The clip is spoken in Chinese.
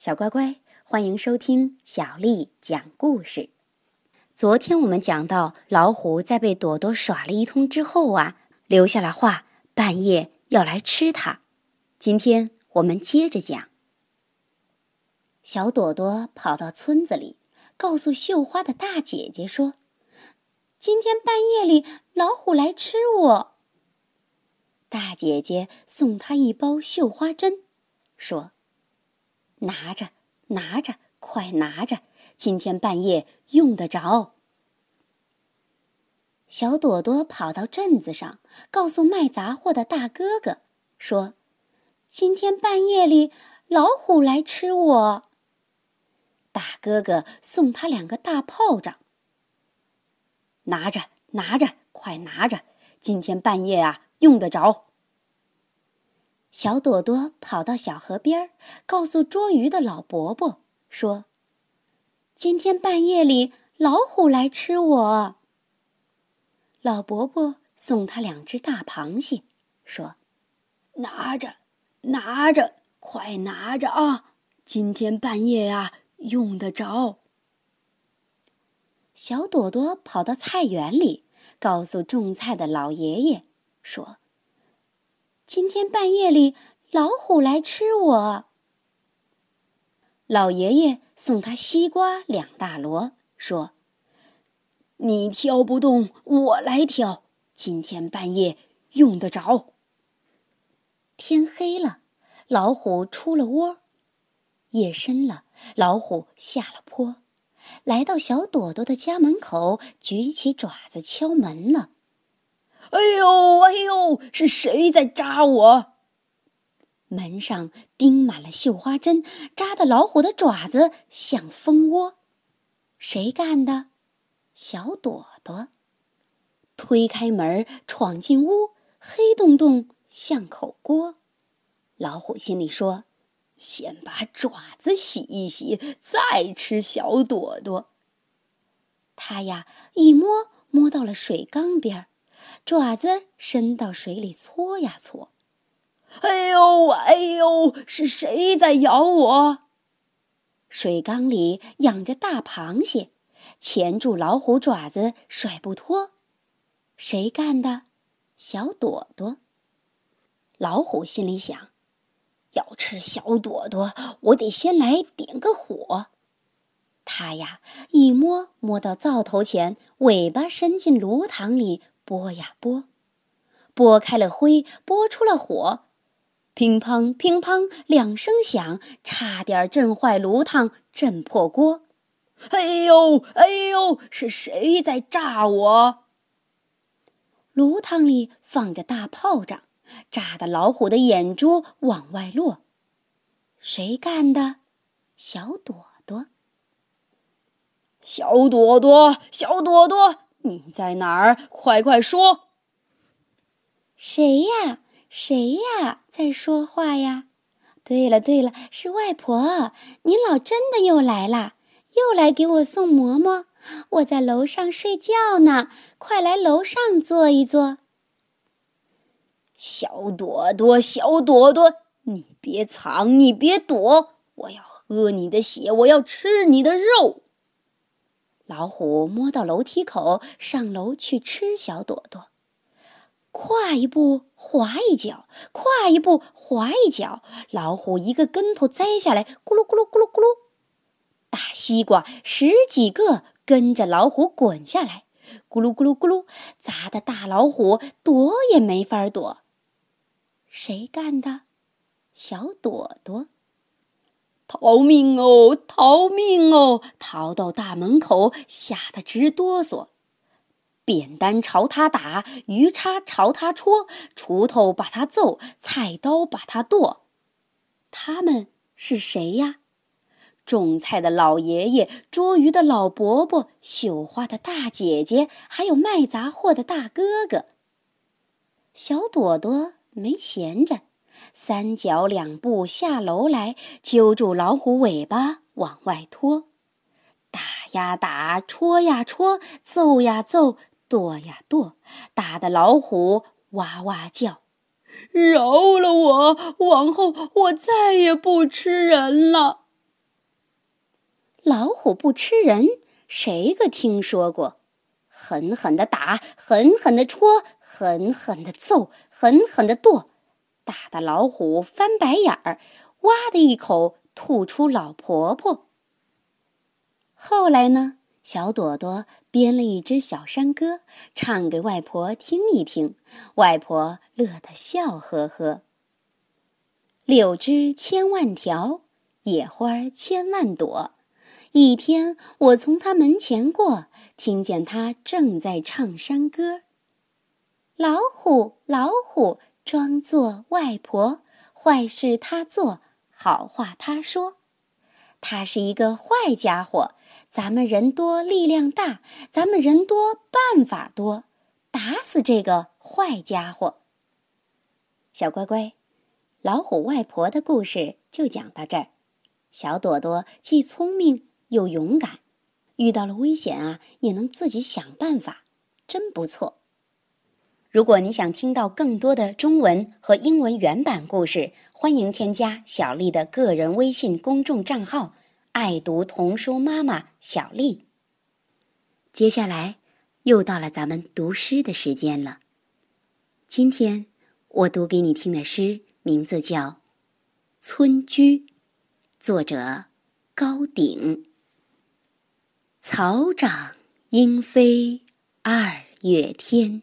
小乖乖，欢迎收听小丽讲故事。昨天我们讲到，老虎在被朵朵耍了一通之后啊，留下了话，半夜要来吃它。今天我们接着讲。小朵朵跑到村子里，告诉绣花的大姐姐说：“今天半夜里老虎来吃我。”大姐姐送她一包绣花针，说。拿着，拿着，快拿着！今天半夜用得着。小朵朵跑到镇子上，告诉卖杂货的大哥哥说：“今天半夜里老虎来吃我。”大哥哥送他两个大炮仗。拿着，拿着，快拿着！今天半夜啊，用得着。小朵朵跑到小河边儿，告诉捉鱼的老伯伯说：“今天半夜里老虎来吃我。”老伯伯送他两只大螃蟹，说：“拿着，拿着，快拿着啊！今天半夜呀，用得着。”小朵朵跑到菜园里，告诉种菜的老爷爷说。今天半夜里，老虎来吃我。老爷爷送他西瓜两大箩，说：“你挑不动，我来挑。今天半夜用得着。”天黑了，老虎出了窝；夜深了，老虎下了坡，来到小朵朵的家门口，举起爪子敲门了。哎呦哎呦！是谁在扎我？门上钉满了绣花针，扎的老虎的爪子像蜂窝。谁干的？小朵朵。推开门，闯进屋，黑洞洞像口锅。老虎心里说：“先把爪子洗一洗，再吃小朵朵。”他呀，一摸摸到了水缸边儿。爪子伸到水里搓呀搓，哎呦哎呦，是谁在咬我？水缸里养着大螃蟹，钳住老虎爪子甩不脱，谁干的？小朵朵。老虎心里想：要吃小朵朵，我得先来点个火。他呀，一摸摸到灶头前，尾巴伸进炉膛里。拨呀拨，拨开了灰，拨出了火，乒乓乒乓两声响，差点震坏炉膛，震破锅。哎呦哎呦，是谁在炸我？炉膛里放着大炮仗，炸得老虎的眼珠往外落。谁干的？小朵朵。小朵朵，小朵朵。你在哪儿？快快说！谁呀？谁呀？在说话呀？对了对了，是外婆，您老真的又来啦，又来给我送馍馍。我在楼上睡觉呢，快来楼上坐一坐。小朵朵，小朵朵，你别藏，你别躲，我要喝你的血，我要吃你的肉。老虎摸到楼梯口，上楼去吃小朵朵。跨一步，滑一脚；跨一步，滑一脚。老虎一个跟头栽下来，咕噜咕噜咕噜咕噜。大西瓜十几个跟着老虎滚下来，咕噜咕噜咕噜，砸的大老虎躲也没法躲。谁干的？小朵朵。逃命哦！逃命哦！逃到大门口，吓得直哆嗦。扁担朝他打，鱼叉朝他戳，锄头把他揍，菜刀把他剁。他们是谁呀？种菜的老爷爷，捉鱼的老伯伯，绣花的大姐姐，还有卖杂货的大哥哥。小朵朵没闲着。三脚两步下楼来，揪住老虎尾巴往外拖，打呀打，戳呀戳，揍呀揍，剁呀剁，打得老虎哇哇叫：“饶了我！往后我再也不吃人了。”老虎不吃人，谁个听说过？狠狠的打，狠狠的戳，狠狠的揍，狠狠的剁，打的老虎翻白眼儿，哇的一口吐出老婆婆。后来呢？小朵朵编了一支小山歌，唱给外婆听一听，外婆乐得笑呵呵。柳枝千万条，野花千万朵。一天，我从他门前过，听见他正在唱山歌。老虎，老虎，装作外婆，坏事他做，好话他说。他是一个坏家伙。咱们人多力量大，咱们人多办法多，打死这个坏家伙。小乖乖，老虎外婆的故事就讲到这儿。小朵朵既聪明又勇敢，遇到了危险啊也能自己想办法，真不错。如果你想听到更多的中文和英文原版故事，欢迎添加小丽的个人微信公众账号。爱读童书妈妈小丽。接下来又到了咱们读诗的时间了。今天我读给你听的诗名字叫《村居》，作者高鼎。草长莺飞二月天，